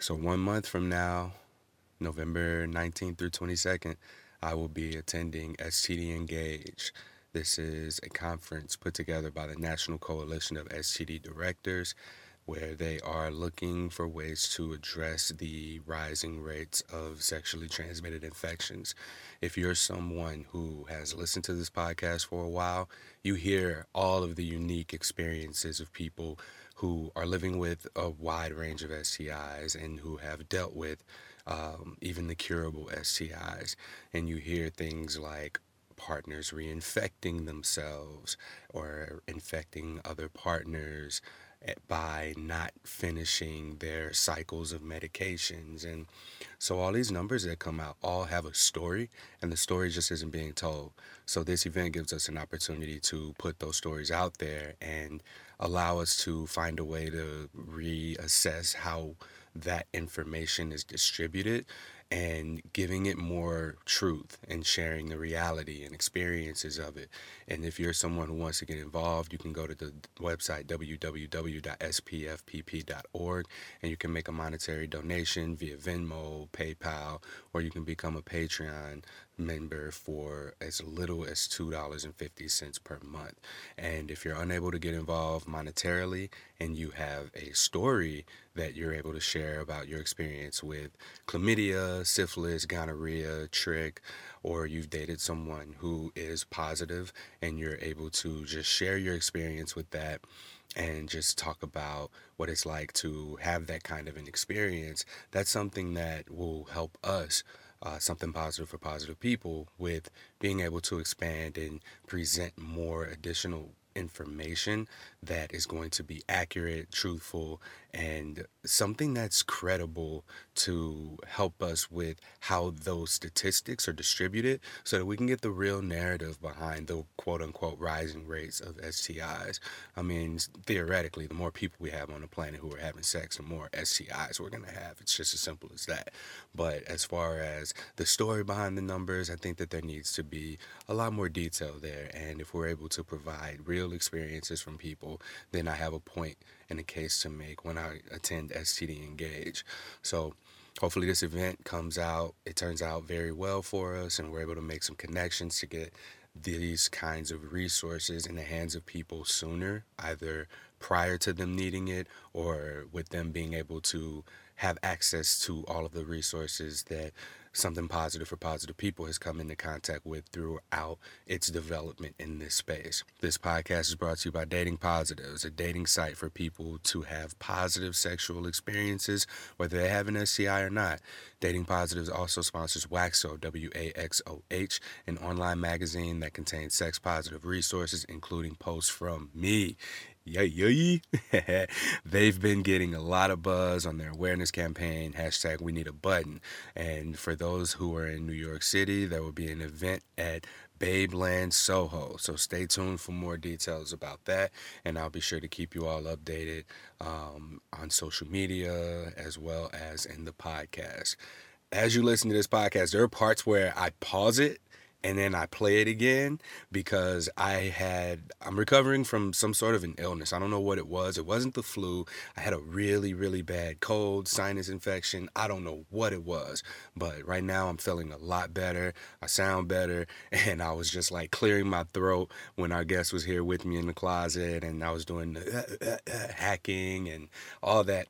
So, one month from now, November 19th through 22nd, I will be attending STD Engage. This is a conference put together by the National Coalition of STD Directors where they are looking for ways to address the rising rates of sexually transmitted infections. If you're someone who has listened to this podcast for a while, you hear all of the unique experiences of people who are living with a wide range of STIs and who have dealt with um, even the curable STIs. And you hear things like partners reinfecting themselves or infecting other partners Eh, by not finishing their cycles of medications. And so all these numbers that come out all have a story, and the story just isn't being told. So this event gives us an opportunity to put those stories out there and allow us to find a way to reassess how that information is distributed and giving it more truth and sharing the reality and experiences of it. And if you're someone who wants to get involved, you can go to the website www.spfpp.org and you can make a monetary donation via Venmo, PayPal, or you can become a Patreon member for as little as $2.50 per month. And if you're unable to get involved monetarily and you have a story that you're able to share about your experience with chlamydia, syphilis, gonorrhea, trich, or you've dated someone who is positive and you're able to just share your experience with that and just talk about what it's like to have that kind of an experience, that's something that will help us uh, something positive for positive people with being able to expand and present more additional information that is going to be accurate, truthful, and something that's credible to help us with how those statistics are distributed so that we can get the real narrative behind the quote unquote rising rates of STIs. I mean, theoretically, the more people we have on the planet who are having sex, the more STIs we're going to have. It's just as simple as that. But as far as the story behind the numbers, I think that there needs to be a lot more detail there. And if we're able to provide real experiences from people, then I have a point and a case to make when I attend STD Engage. So hopefully this event comes out, it turns out very well for us, and we're able to make some connections to get these kinds of resources in the hands of people sooner, either prior to them needing it or with them being able to have access to all of the resources that something positive for positive people has come into contact with throughout its development in this space. This podcast is brought to you by Dating Positives, a dating site for people to have positive sexual experiences, whether they have an STI or not. Dating Positives also sponsors Waxoh, W A X O H, an online magazine that contains sex positive resources, including posts from me yay yay they've been getting a lot of buzz on their awareness campaign hashtag we need a button and for those who are in new york city there will be an event at Babeland Soho. So stay tuned for more details about that, and I'll be sure to keep you all updated um, on social media as well as in the podcast. As you listen to this podcast, there are parts where I pause it and then I play it again because I had I'm recovering from some sort of an illness. I don't know what it was. It wasn't the flu. I had a really really bad cold, sinus infection. I don't know what it was, but right now I'm feeling a lot better. I sound better and I was just like clearing my throat when our guest was here with me in the closet and I was doing the uh, uh, uh, hacking and all that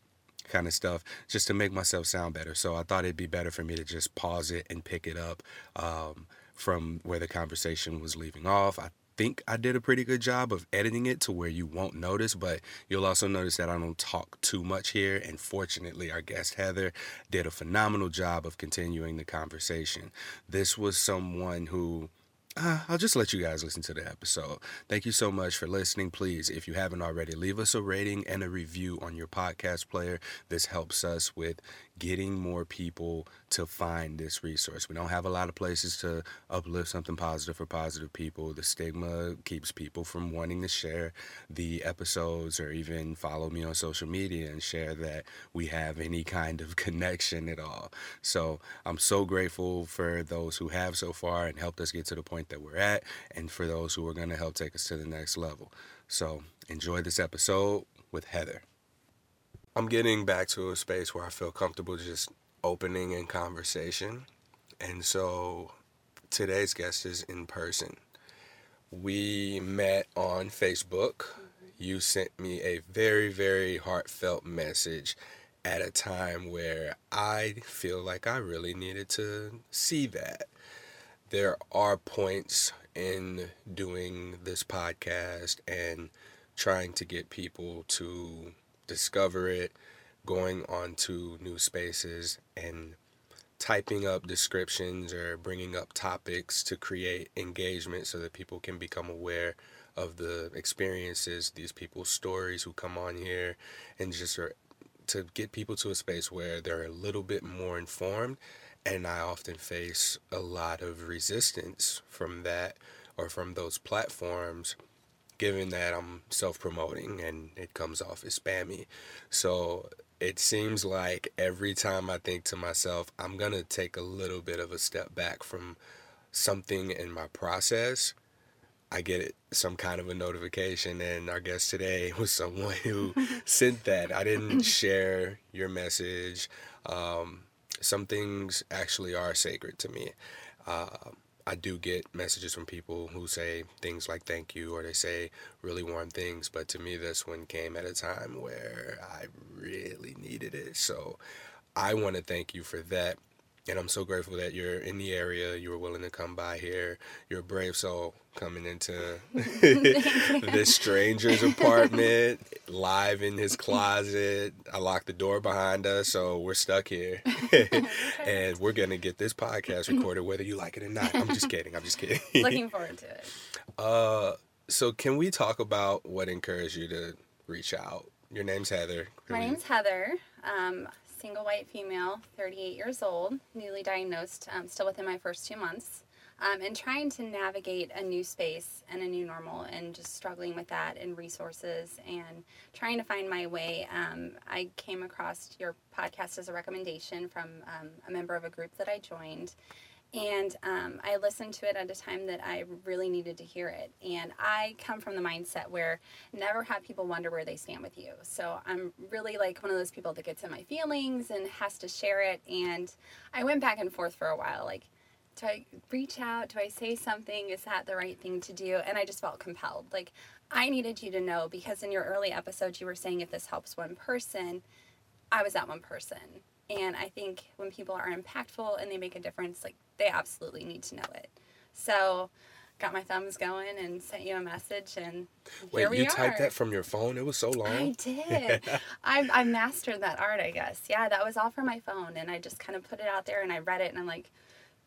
kind of stuff just to make myself sound better. So I thought it'd be better for me to just pause it and pick it up. Um, from where the conversation was leaving off. I think I did a pretty good job of editing it to where you won't notice, but you'll also notice that I don't talk too much here. And fortunately, our guest Heather did a phenomenal job of continuing the conversation. This was someone who uh, I'll just let you guys listen to the episode. Thank you so much for listening. Please, if you haven't already, leave us a rating and a review on your podcast player. This helps us with getting more people to find this resource. We don't have a lot of places to uplift something positive for positive people. The stigma keeps people from wanting to share the episodes or even follow me on social media and share that we have any kind of connection at all. So I'm so grateful for those who have so far and helped us get to the point that we're at, and for those who are going to help take us to the next level. So enjoy this episode with Heather. I'm getting back to a space where I feel comfortable just opening in conversation. And so today's guest is in person. We met on Facebook. Mm-hmm. You sent me a very, very heartfelt message at a time where I feel like I really needed to see that. There are points in doing this podcast and trying to get people to discover it, going onto new spaces and typing up descriptions or bringing up topics to create engagement so that people can become aware of the experiences, these people's stories who come on here, and just to get people to a space where they're a little bit more informed. And I often face a lot of resistance from that or from those platforms given that I'm self promoting and it comes off as spammy. So it seems like every time I think to myself, I'm going to take a little bit of a step back from something in my process. I get it, some kind of a notification, and our guest today was someone who sent that. I didn't share your message. Um, some things actually are sacred to me. Uh, I do get messages from people who say things like thank you or they say really warm things, but to me, this one came at a time where I really needed it. So I want to thank you for that. And I'm so grateful that you're in the area. You were willing to come by here. You're a brave soul coming into this stranger's apartment, live in his closet. I locked the door behind us, so we're stuck here. and we're going to get this podcast recorded whether you like it or not. I'm just kidding. I'm just kidding. Looking forward to it. Uh, so, can we talk about what encouraged you to reach out? Your name's Heather. My name's Heather. Um, single white female, 38 years old, newly diagnosed, um, still within my first two months um, and trying to navigate a new space and a new normal and just struggling with that and resources and trying to find my way. Um, I came across your podcast as a recommendation from um, a member of a group that I joined. And um, I listened to it at a time that I really needed to hear it. And I come from the mindset where never have people wonder where they stand with you. So I'm really like one of those people that gets in my feelings and has to share it. And I went back and forth for a while. Like, do I reach out? Do I say something? Is that the right thing to do? And I just felt compelled. Like, I needed you to know because in your early episodes, you were saying if this helps one person, I was that one person. And I think when people are impactful and they make a difference, like, they absolutely need to know it. So, got my thumbs going and sent you a message and Wait, here we you are. typed that from your phone? It was so long. I did. I I mastered that art, I guess. Yeah, that was all from my phone, and I just kind of put it out there, and I read it, and I'm like,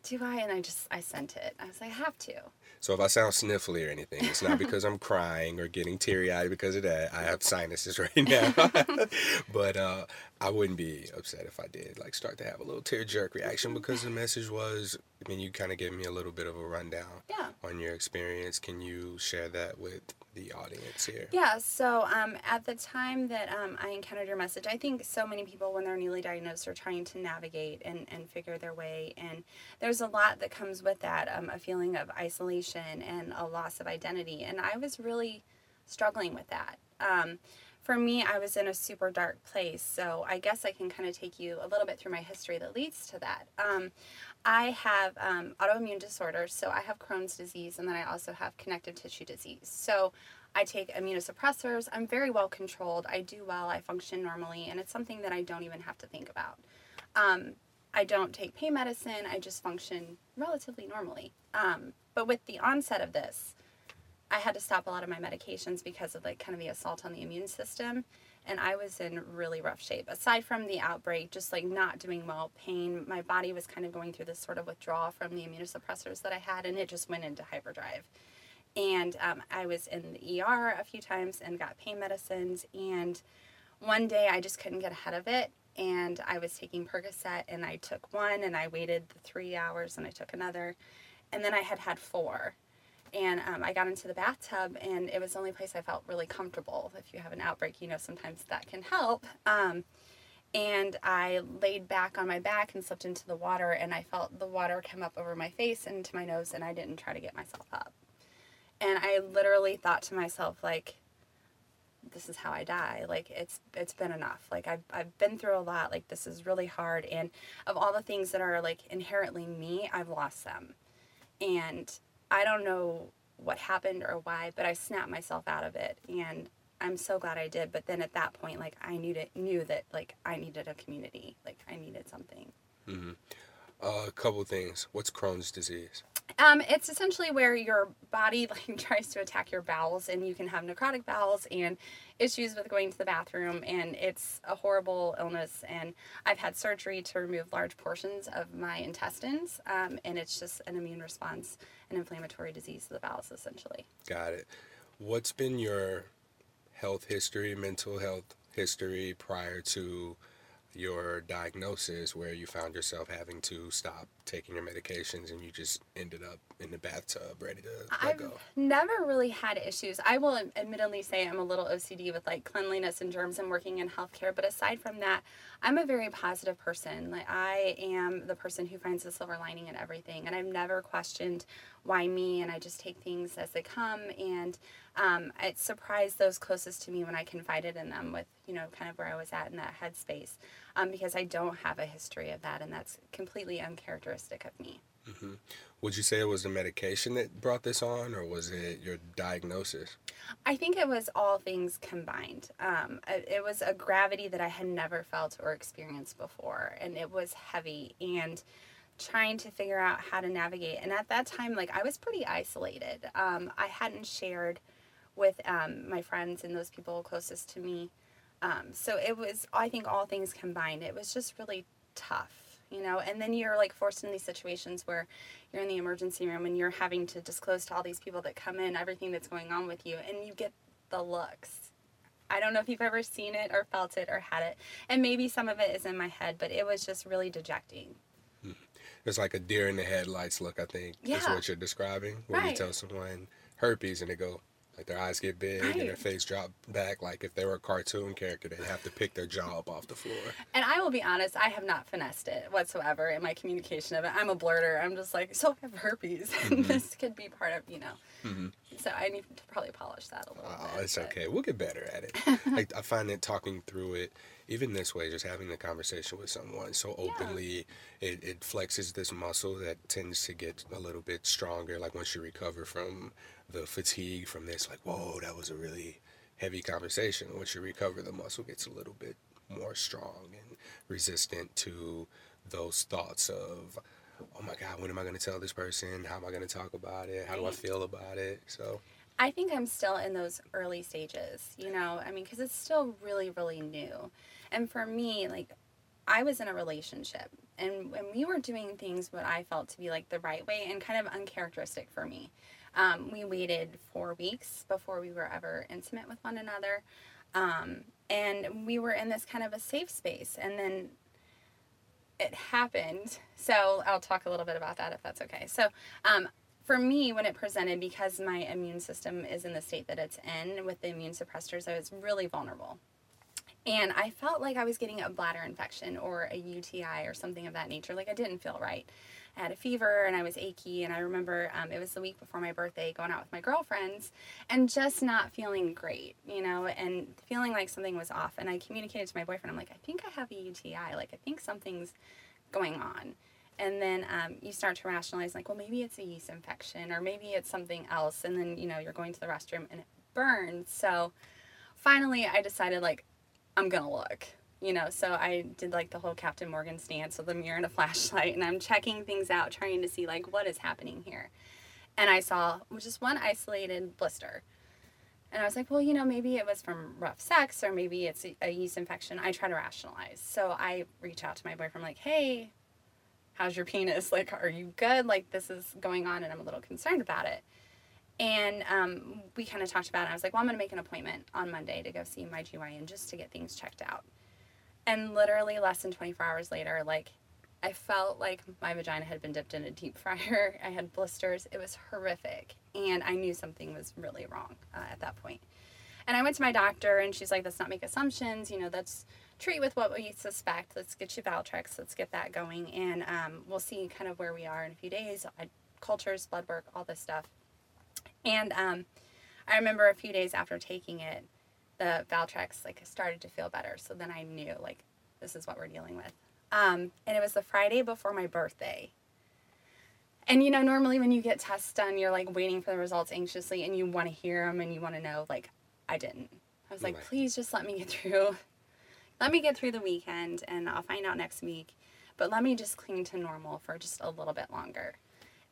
do I? And I just I sent it. I was like, I have to. So if I sound sniffly or anything, it's not because I'm crying or getting teary eyed because of that. I have sinuses right now. but uh, I wouldn't be upset if I did like start to have a little tear jerk reaction because the message was. I mean, you kind of gave me a little bit of a rundown Yeah. on your experience. Can you share that with the audience here? Yeah, so um, at the time that um, I encountered your message, I think so many people, when they're newly diagnosed, are trying to navigate and, and figure their way. And there's a lot that comes with that um, a feeling of isolation and a loss of identity. And I was really struggling with that. Um, for me, I was in a super dark place. So I guess I can kind of take you a little bit through my history that leads to that. Um, I have um, autoimmune disorders. So I have Crohn's disease and then I also have connective tissue disease. So I take immunosuppressors. I'm very well controlled. I do well. I function normally. And it's something that I don't even have to think about. Um, I don't take pain medicine. I just function relatively normally. Um, but with the onset of this, I had to stop a lot of my medications because of like kind of the assault on the immune system. And I was in really rough shape. Aside from the outbreak, just like not doing well, pain, my body was kind of going through this sort of withdrawal from the immunosuppressors that I had, and it just went into hyperdrive. And um, I was in the ER a few times and got pain medicines. And one day I just couldn't get ahead of it. And I was taking Percocet, and I took one, and I waited the three hours, and I took another. And then I had had four and um, I got into the bathtub, and it was the only place I felt really comfortable. If you have an outbreak, you know sometimes that can help. Um, and I laid back on my back and slipped into the water, and I felt the water come up over my face and into my nose, and I didn't try to get myself up. And I literally thought to myself, like, this is how I die. Like it's it's been enough. Like I've I've been through a lot. Like this is really hard. And of all the things that are like inherently me, I've lost them. And I don't know what happened or why, but I snapped myself out of it. And I'm so glad I did. But then at that point, like I knew knew that like I needed a community. Like I needed something. Mm-hmm. Uh, a couple things. What's Crohn's disease? Um, it's essentially where your body like tries to attack your bowels, and you can have necrotic bowels and issues with going to the bathroom, and it's a horrible illness. And I've had surgery to remove large portions of my intestines, um, and it's just an immune response, an inflammatory disease of the bowels, essentially. Got it. What's been your health history, mental health history prior to your diagnosis where you found yourself having to stop taking your medications and you just ended up in the bathtub ready to let I've go? never really had issues. I will admittedly say I'm a little OCD with like cleanliness and germs and working in healthcare, but aside from that, I'm a very positive person. Like I am the person who finds the silver lining in everything, and I've never questioned why me, and I just take things as they come. And um, it surprised those closest to me when I confided in them with you know kind of where I was at in that headspace, um, because I don't have a history of that, and that's completely uncharacteristic of me. hmm Would you say it was the medication that brought this on, or was it your diagnosis? I think it was all things combined. Um, it it was a gravity that I had never felt or experienced before, and it was heavy and trying to figure out how to navigate. And at that time, like I was pretty isolated. Um, I hadn't shared with um, my friends and those people closest to me. Um, so it was, I think, all things combined. It was just really tough, you know. And then you're like forced in these situations where you're in the emergency room and you're having to disclose to all these people that come in everything that's going on with you, and you get the looks. I don't know if you've ever seen it or felt it or had it, and maybe some of it is in my head, but it was just really dejecting. It's like a deer in the headlights look, I think, is what you're describing. Where you tell someone herpes and they go, like their eyes get big and their face drop back. Like if they were a cartoon character, they'd have to pick their jaw up off the floor. And I will be honest, I have not finessed it whatsoever in my communication of it. I'm a blurter. I'm just like, so I have herpes, and this could be part of, you know. Mhm. So I need to probably polish that a little bit. Oh, bit. it's but- okay. We'll get better at it. like, I find that talking through it, even this way, just having a conversation with someone so Yeah. openly, it, it flexes this muscle that tends to get a little bit stronger. Like once you recover from the fatigue from this, like, whoa, that was a really heavy conversation. Once you recover, the muscle gets a little bit more strong and resistant to those thoughts of, oh my God, when am I going to tell this person? How am I going to talk about it? How do I feel about it? So, I think I'm still in those early stages, you know, I mean, because it's still really, really new. And for me, like, I was in a relationship and when we were doing things what I felt to be like the right way and kind of uncharacteristic for me. Um, we waited four weeks before we were ever intimate with one another. Um, and we were in this kind of a safe space. And then it happened. So I'll talk a little bit about that if that's okay. So, um, for me, when it presented, because my immune system is in the state that it's in with the immune suppressors, I was really vulnerable. And I felt like I was getting a bladder infection or a UTI or something of that nature. Like I didn't feel right. I had a fever and I was achy. And I remember um, it was the week before my birthday going out with my girlfriends and just not feeling great, you know, and feeling like something was off. And I communicated to my boyfriend, I'm like, I think I have a UTI. Like I think something's going on. And then um, you start to rationalize, like, well, maybe it's a yeast infection or maybe it's something else. And then, you know, you're going to the restroom and it burns. So finally, I decided, like, I'm going to look, you know. So I did, like, the whole Captain Morgan stance with a mirror and a flashlight. And I'm checking things out, trying to see, like, what is happening here. And I saw just one isolated blister. And I was like, well, you know, maybe it was from rough sex or maybe it's a, yeast infection. I try to rationalize. So I reach out to my boyfriend, like, hey, how's your penis? Like, are you good? Like, this is going on and I'm a little concerned about it. And um, we kind of talked about it. I was like, well, I'm going to make an appointment on Monday to go see my GYN just to get things checked out. And literally less than 24 hours later, like, I felt like my vagina had been dipped in a deep fryer. I had blisters. It was horrific. And I knew something was really wrong uh, at that point. And I went to my doctor, and she's like, let's not make assumptions. You know, let's treat with what we suspect. Let's get you Valtrex. Let's get that going. And um, we'll see kind of where we are in a few days. I, cultures, blood work, all this stuff. And um, I remember a few days after taking it, the Valtrex like started to feel better. So then I knew like this is what we're dealing with. Um, and it was the Friday before my birthday. And you know, normally when you get tests done, you're like waiting for the results anxiously and you want to hear them and you want to know. Like, I didn't. I was like, Right. please just let me get through. Let me get through the weekend and I'll find out next week. But let me just cling to normal for just a little bit longer.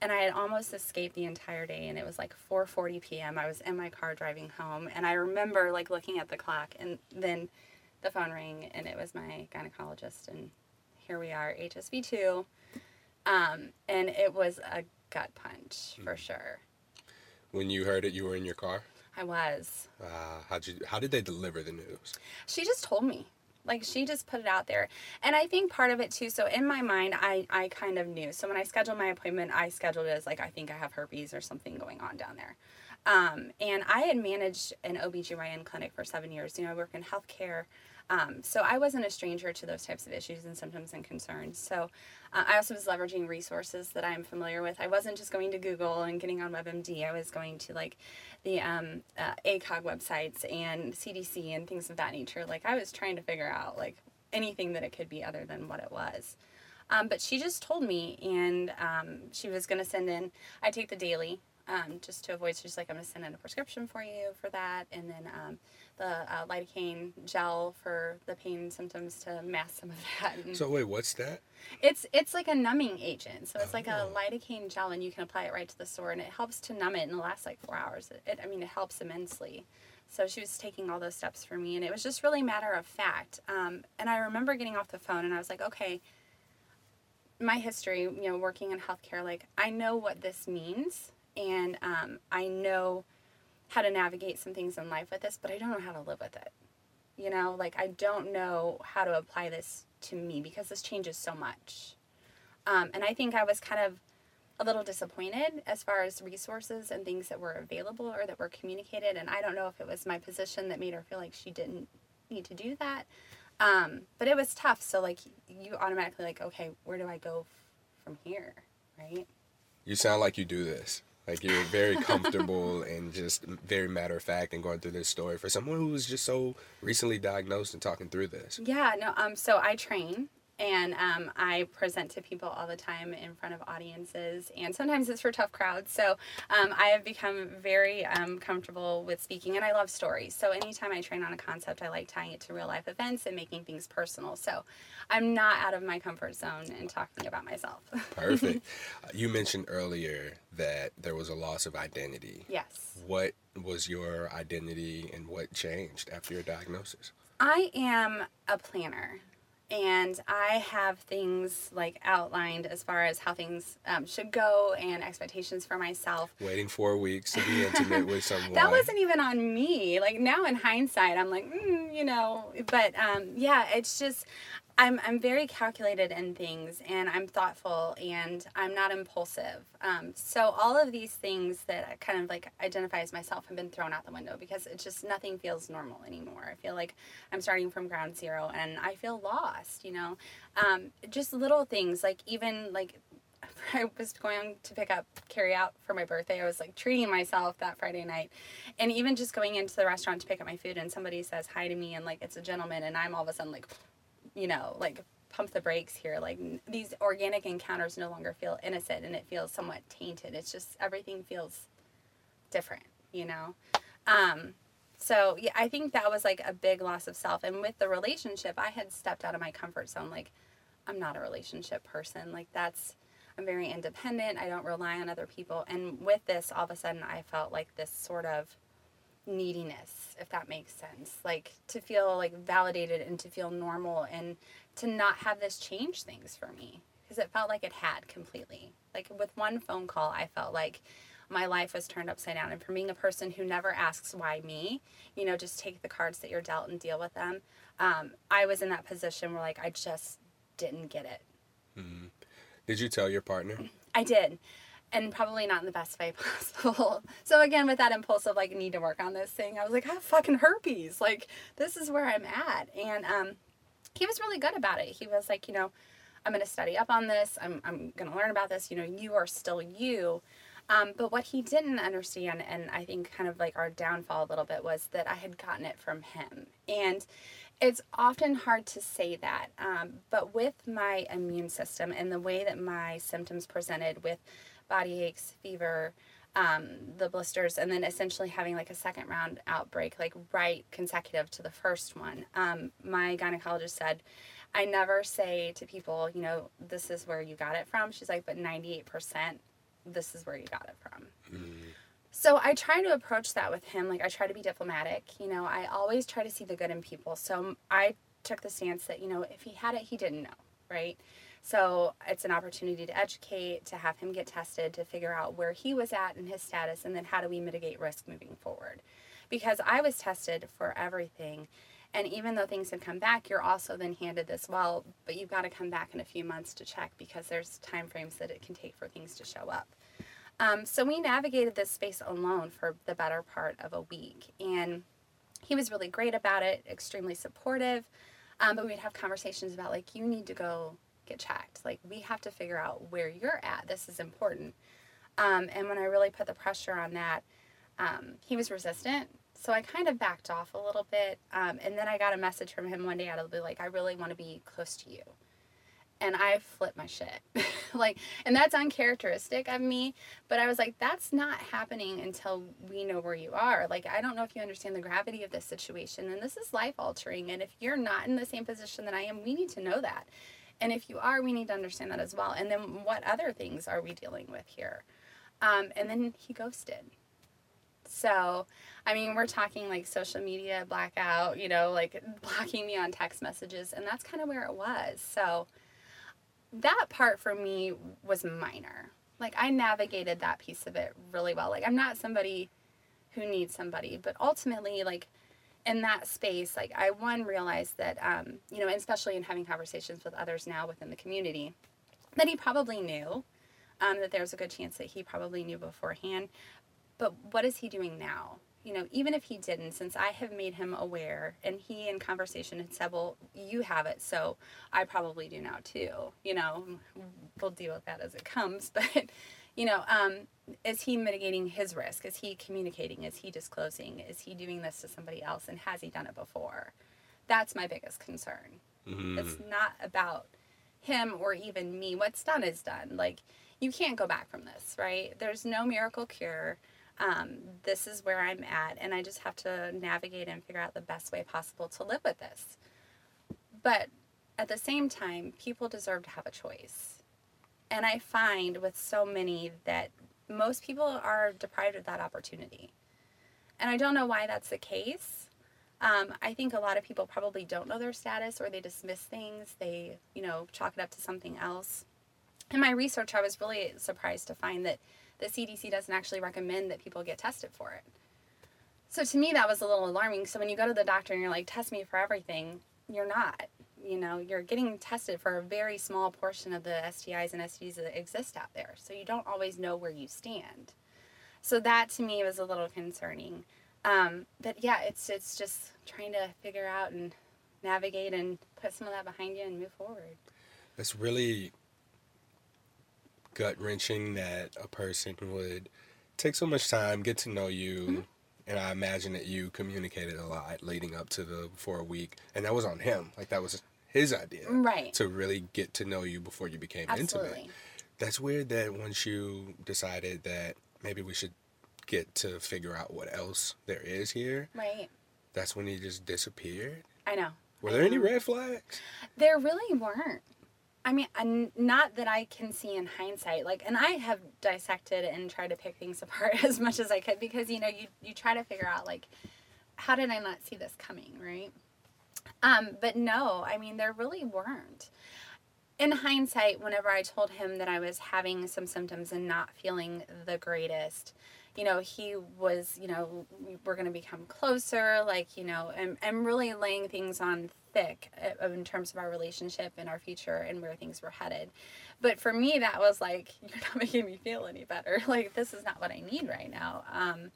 And I had almost escaped the entire day and it was like 4:40 p.m. I was in my car driving home and I remember like looking at the clock and then the phone rang and it was my gynecologist and here we are HSV2 um, and it was a gut punch for sure When you heard it, you were in your car. I was Uh, how'd you? How did they deliver the news? she just told me like she just put it out there. And i think part of it too so in my mind i i kind of knew. So when i scheduled my appointment i scheduled it as like i think i have herpes or something going on down there. Um, and i had managed an obgyn clinic for seven years. You know i work in healthcare. Um, so i wasn't a stranger to those types of issues and symptoms and concerns. So uh, i also was leveraging resources that i'm familiar with i wasn't just going to google and getting on webmd i was going to like the um, uh, ACOG websites and CDC and things of that nature. Like I was trying to figure out like anything that it could be other than what it was. Um, but she just told me, and um, she was going to send in. I take the daily um, just to avoid. She's like, I'm going to send in a prescription for you for that, and then um, the uh, lidocaine gel for the pain symptoms to mask some of that. And So wait, what's that? it's it's like a numbing agent, so it's like a Oh. lidocaine gel, and you can apply it right to the sore, and it helps to numb it in the last like four hours. It, it I mean, it helps immensely. So she was taking all those steps for me, and it was just really matter of fact. Um, and I remember getting off the phone, and I was like, okay, my history, you know, working in healthcare, like I know what this means, and um, I know how to navigate some things in life with this, but I don't know how to live with it. You know, like I don't know how to apply this to me because this changes so much. Um, and I think I was kind of a little disappointed as far as resources and things that were available or that were communicated. And I don't know if it was my position that made her feel like she didn't need to do that. Um, but it was tough. So like you automatically like, okay, where do I go from here? Right. You sound like you do this. Like you're very comfortable and just very matter of fact and going through this story for someone who was just so recently diagnosed and talking through this. Yeah, no, um, so I train and um, I present to people all the time in front of audiences, and sometimes it's for tough crowds. So um, I have become very um, comfortable with speaking, and I love stories. So anytime I train on a concept, I like tying it to real life events and making things personal. So I'm not out of my comfort zone in talking about myself. Perfect. You mentioned earlier that there was a loss of identity. yes. What was your identity and what changed after your diagnosis? I am a planner and I have things like outlined as far as how things um, should go and expectations for myself. Waiting four weeks to be intimate with someone. That wasn't even on me. Like now in hindsight, I'm like, mm, you know, but um, yeah, it's just. I'm, I'm very calculated in things and I'm thoughtful and I'm not impulsive. Um, so all of these things that I kind of like identify as myself have been thrown out the window because it's just nothing feels normal anymore. I feel like I'm starting from ground zero and I feel lost, you know. Um, just little things like even like I was going to pick up carry out for my birthday. I was like treating myself that Friday night. And even just going into the restaurant to pick up my food and somebody says hi to me and like it's a gentleman and I'm all of a sudden like you know, like pump the brakes here. Like these organic encounters no longer feel innocent and it feels somewhat tainted. It's just everything feels different, you know. Um so yeah, I think that was like a big loss of self. And with the relationship, I had stepped out of my comfort zone. Like, I'm not a relationship person. Like that's I'm very independent. I don't rely on other people. And with this, all of a sudden, I felt like this sort of neediness, if that makes sense. Like to feel like validated and to feel normal and to not have this change things for me because it felt like it had completely. Like with one phone call, I felt like my life was turned upside down. And from being a person who never asks why me, you know, just take the cards that you're dealt and deal with them. Um, I was in that position where like I just didn't get it. Did you tell your partner? I did. And probably not in the best way possible. So again, with that impulsive like need to work on this thing, I was like, I have fucking herpes. Like this is where I'm at. And um, he was really good about it. He was like, you know, I'm gonna study up on this. I'm I'm gonna learn about this. You know, you are still you. Um, but what he didn't understand, and I think kind of like our downfall a little bit, was that I had gotten it from him. And it's often hard to say that. Um, but with my immune system and the way that my symptoms presented with body aches, fever, um, the blisters, and then essentially having like a second round outbreak, like right consecutive to the first one, um, my gynecologist said, I never say to people, you know, this is where you got it from. She's like, but 98% this is where you got it from. Mm. So I try to approach that with him. Like I try to be diplomatic. You know, I always try to see the good in people. So I took the stance that, you know, if he had it, he didn't know, right? So it's an opportunity to educate, to have him get tested, to figure out where he was at in his status, and then how do we mitigate risk moving forward. Because I was tested for everything. And even though things had come back, you're also then handed this, well, but you've got to come back in a few months to check because there's time frames that it can take for things to show up. Um, so we navigated this space alone for the better part of a week. And he was really great about it, extremely supportive. Um, but we'd have conversations about, like, you need to go get checked. Like, we have to figure out where you're at. This is important. Um, and when I really put the pressure on that, um, he was resistant so I kind of backed off a little bit. Um, and then I got a message from him one day out of the blue, like, I really want to be close to you. And I flipped my shit. like, and that's uncharacteristic of me. But I was like, that's not happening until we know where you are. Like, I don't know if you understand the gravity of this situation. And this is life altering. And if you're not in the same position that I am, we need to know that. And if you are, we need to understand that as well. And then what other things are we dealing with here? Um, and then he ghosted so, I mean, we're talking like social media blackout, you know, like blocking me on text messages, and that's kind of where it was. So, that part for me was minor. Like, I navigated that piece of it really well. Like, I'm not somebody who needs somebody, but ultimately, like, in that space, like, I one realized that, um, you know, especially in having conversations with others now within the community, that he probably knew. Um, that there's a good chance that he probably knew beforehand. But what is he doing now? You know, even if he didn't, since I have made him aware, and he in conversation had said, Well, you have it, so I probably do now too. You know, we'll deal with that as it comes. But, you know, um, is he mitigating his risk? Is he communicating? Is he disclosing? Is he doing this to somebody else? And has he done it before? That's my biggest concern. Mm-hmm. It's not about him or even me. What's done is done. Like, you can't go back from this, right? There's no miracle cure um, this is where I'm at, and I just have to navigate and figure out the best way possible to live with this. But at the same time, people deserve to have a choice. And I find with so many that most people are deprived of that opportunity. And I don't know why that's the case. Um, I think a lot of people probably don't know their status or they dismiss things. They, you know, chalk it up to something else. In my research, I was really surprised to find that the CDC doesn't actually recommend that people get tested for it. So to me, that was a little alarming. So when you go to the doctor and you're like, test me for everything, you're not. You know, you're getting tested for a very small portion of the STIs and STDs that exist out there. So you don't always know where you stand. So that to me was a little concerning. Um, but yeah, it's it's just trying to figure out and navigate and put some of that behind you and move forward. That's really gut wrenching that a person would take so much time, get to know you, mm-hmm. and I imagine that you communicated a lot leading up to the for a week, and that was on him. Like that was his idea, right? To really get to know you before you became Absolutely. intimate. That's weird that once you decided that maybe we should get to figure out what else there is here, right? That's when he just disappeared. I know. Were I there know. any red flags? There really weren't. I mean, not that I can see in hindsight. Like, and I have dissected and tried to pick things apart as much as I could because you know you you try to figure out like, how did I not see this coming, right? Um, but no, I mean there really weren't. In hindsight, whenever I told him that I was having some symptoms and not feeling the greatest, you know, he was, you know, we're going to become closer, like, you know, I'm, I'm really laying things on thick uh, in terms of our relationship and our future and where things were headed. But for me, that was like, you're not making me feel any better. Like, this is not what I need right now. Um,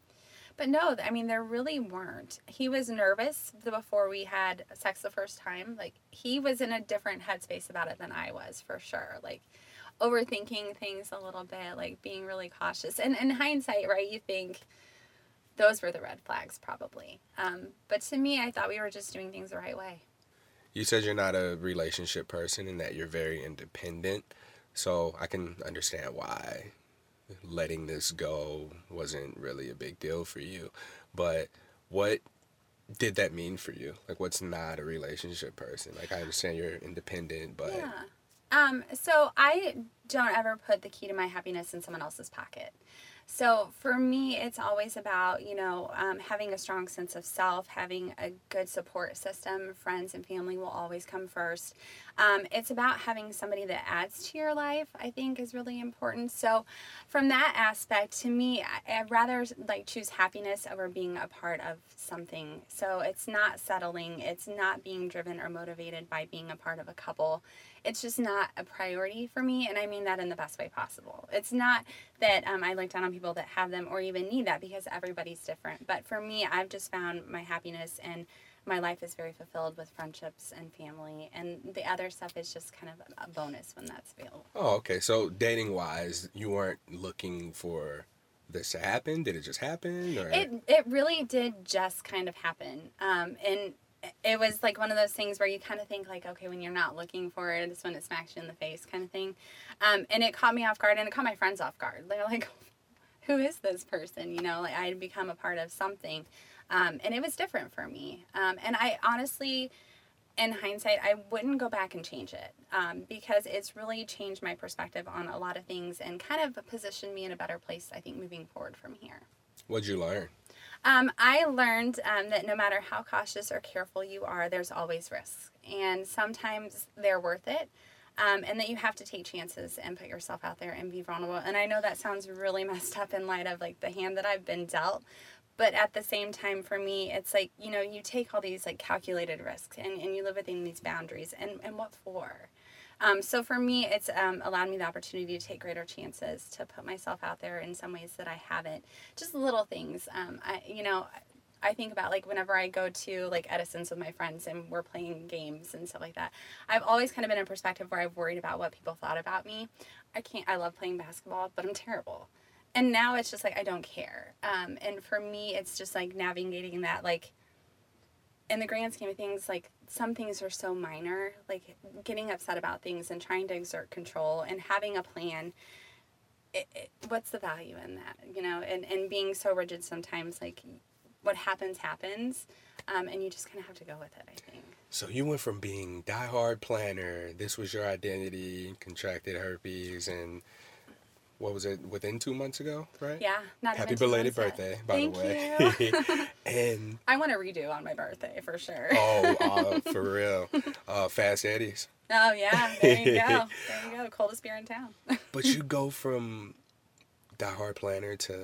but no, I mean, there really weren't. He was nervous before we had sex the first time. Like, he was in a different headspace about it than I was, for sure. Like, overthinking things a little bit, like being really cautious. And in hindsight, right, you think those were the red flags probably. Um, but to me, I thought we were just doing things the right way. You said you're not a relationship person and that you're very independent. So I can understand why letting this go wasn't really a big deal for you. But what did that mean for you? Like, what's not a relationship person? Like, I understand you're independent, but. Yeah. Um, so I don't ever put the key to my happiness in someone else's pocket. So for me, it's always about, you know, um, having a strong sense of self, having a good support system. Friends and family will always come first. Um, it's about having somebody that adds to your life, I think is really important. So from that aspect, to me, I'd rather like choose happiness over being a part of something. So it's not settling. It's not being driven or motivated by being a part of a couple it's just not a priority for me and i mean that in the best way possible. It's not that um, i look down on people that have them or even need that because everybody's different. But for me i've just found my happiness and my life is very fulfilled with friendships and family. And the other stuff is just kind of a bonus when that's available. Oh okay. So dating wise you weren't looking for this to happen? Did it just happen or? It, it really did just kind of happen. Um, and it was like one of those things where you kind of think like okay when you're not looking for it it's when it smacks you in the face kind of thing. Um, and it caught me off guard and it caught my friends off guard. They're like who is this person? You know like i had become a part of something. Um, and it was different for me. Um, and i honestly in hindsight i wouldn't go back and change it um, because it's really changed my perspective on a lot of things and kind of positioned me in a better place i think moving forward from here. What'd you learn um, I learned um, that no matter how cautious or careful you are, there's always risk. And sometimes they're worth it. Um, and that you have to take chances and put yourself out there and be vulnerable. And I know that sounds really messed up in light of like the hand that I've been dealt. But at the same time, for me, it's like, you know, you take all these like calculated risks and, and you live within these boundaries. And, and what for? Um, so for me, it's um, allowed me the opportunity to take greater chances, to put myself out there in some ways that I haven't. Just little things. Um, I, you know, I think about like whenever I go to like Edison's with my friends and we're playing games and stuff like that. I've always kind of been in a perspective where I've worried about what people thought about me. I can't. I love playing basketball, but I'm terrible. And now it's just like I don't care. Um, and for me, it's just like navigating that like in the grand scheme of things, like some things are so minor, like getting upset about things and trying to exert control and having a plan. It, it, what's the value in that, you know? And and being so rigid sometimes, like what happens happens, um, and you just kind of have to go with it. I think. So you went from being diehard planner. This was your identity. Contracted herpes and what was it within two months ago, right? Yeah, not happy belated birthday, by Thank the way. You. and I want to redo on my birthday for sure. oh, uh, for real, uh, Fast Eddie's. Oh yeah, there you go. There you go, coldest beer in town. but you go from diehard planner to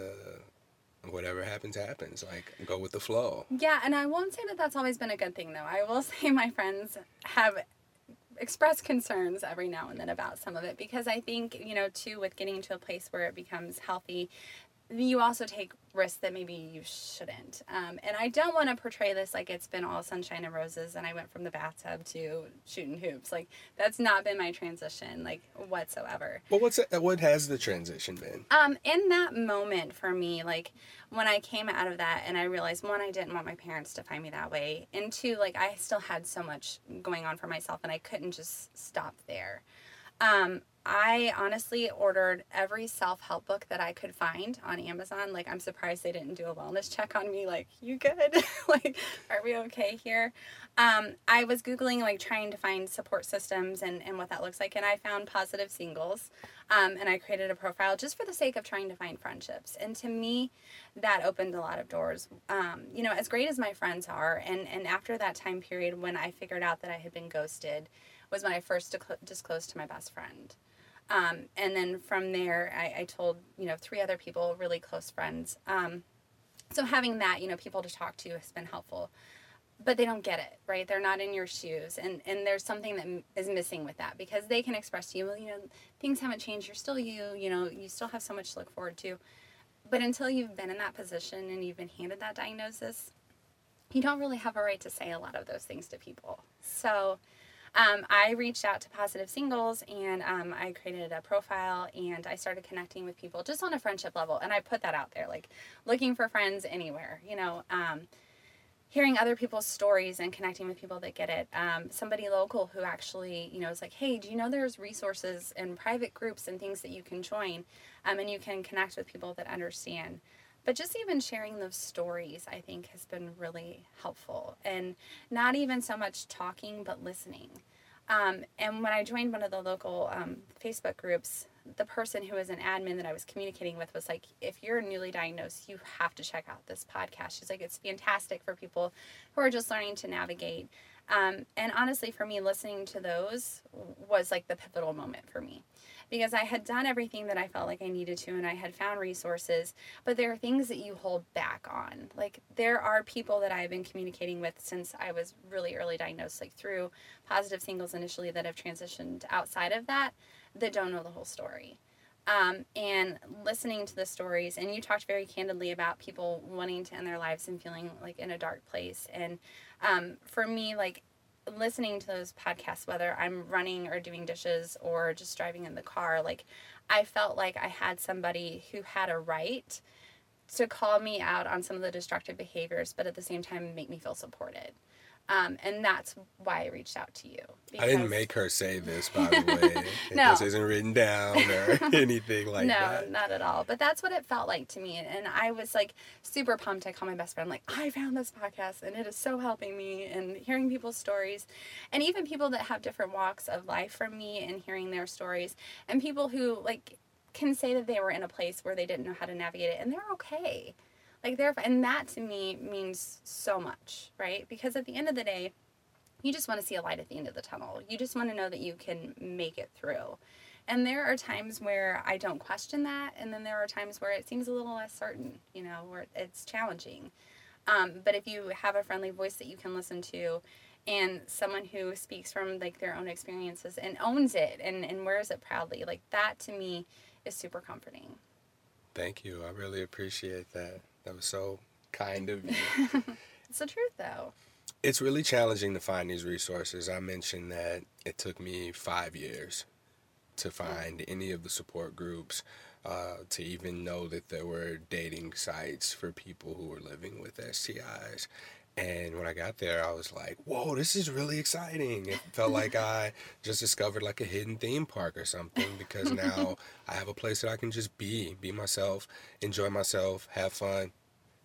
whatever happens happens like go with the flow yeah and i won't say that that's always been a good thing though i will say my friends have express concerns every now and then about some of it because I think, you know, too, with getting to a place where it becomes healthy, you also take risks that maybe you shouldn't. Um, and I don't want to portray this like it's been all sunshine and roses and I went from the bathtub to shooting hoops. Like that's not been my transition, like whatsoever. Well, what's it, what has the transition been? Um, in that moment for me, like when I came out of that and I realized one, I didn't want my parents to find me that way, and two, like I still had so much going on for myself and I couldn't just stop there. Um, I honestly ordered every self help book that I could find on Amazon. Like, I'm surprised they didn't do a wellness check on me. Like, you good? like, are we okay here? Um, I was Googling, like, trying to find support systems and, and what that looks like. And I found Positive Singles. Um, and I created a profile just for the sake of trying to find friendships. And to me, that opened a lot of doors. Um, you know, as great as my friends are, and, and after that time period when I figured out that I had been ghosted, was when I first disclosed to my best friend. Um, and then from there, I, I, told, you know, three other people, really close friends. Um, so having that, you know, people to talk to has been helpful. But they don't get it, right? They're not in your shoes. And, and there's something that is missing with that because they can express to you, well, you know, things haven't changed. You're still you, you know, you still have so much to look forward to. But until you've been in that position and you've been handed that diagnosis, you don't really have a right to say a lot of those things to people. So, um, I reached out to Positive Singles and um, I created a profile and I started connecting with people just on a friendship level. And I put that out there, like looking for friends anywhere, you know. Um, hearing other people's stories and connecting with people that get it. Um, somebody local who actually, you know, is like, hey, do you know there's resources and private groups and things that you can join um, and you can connect with people that understand. But just even sharing those stories, I think, has been really helpful. And not even so much talking, but listening. Um, and when I joined one of the local um, Facebook groups, the person who was an admin that I was communicating with was like, if you're newly diagnosed, you have to check out this podcast. She's like, it's fantastic for people who are just learning to navigate. Um, and honestly, for me, listening to those was like the pivotal moment for me because I had done everything that I felt like I needed to and I had found resources, but there are things that you hold back on. Like there are people that I've been communicating with since I was really early diagnosed, like through positive singles initially that have transitioned outside of that that don't know the whole story. Um, and listening to the stories, and you talked very candidly about people wanting to end their lives and feeling like in a dark place. And um, for me, like listening to those podcasts, whether I'm running or doing dishes or just driving in the car, like I felt like I had somebody who had a right to call me out on some of the destructive behaviors, but at the same time make me feel supported. Um, and that's why I reached out to you. I didn't make her say this, by the way. no. This isn't written down or anything like no, that. No, not at all. But that's what it felt like to me. And I was like super pumped. I called my best friend, like, I found this podcast and it is so helping me and hearing people's stories. And even people that have different walks of life from me and hearing their stories. And people who, like, can say that they were in a place where they didn't know how to navigate it and they're okay like they're and that to me means so much right? Because at the end of the day you just want to see a light at the end of the tunnel. You just want to know that you can make it through. And there are times where i don't question that and then there are times where it seems a little less certain you know where it's challenging. Um, but if you have a friendly voice that you can listen to and someone who speaks from like their own experiences and owns it and, and wears it proudly like that to me is super comforting. Thank you. I really appreciate that that was so kind of you. it's the truth, though. It's really challenging to find these resources. I mentioned that it took me five years to find any of the support groups, uh, to even know that there were dating sites for people who were living with STIs. And when I got there, I was like, whoa, this is really exciting. It felt like I just discovered like a hidden theme park or something because now I have a place that I can just be, be myself, enjoy myself, have fun,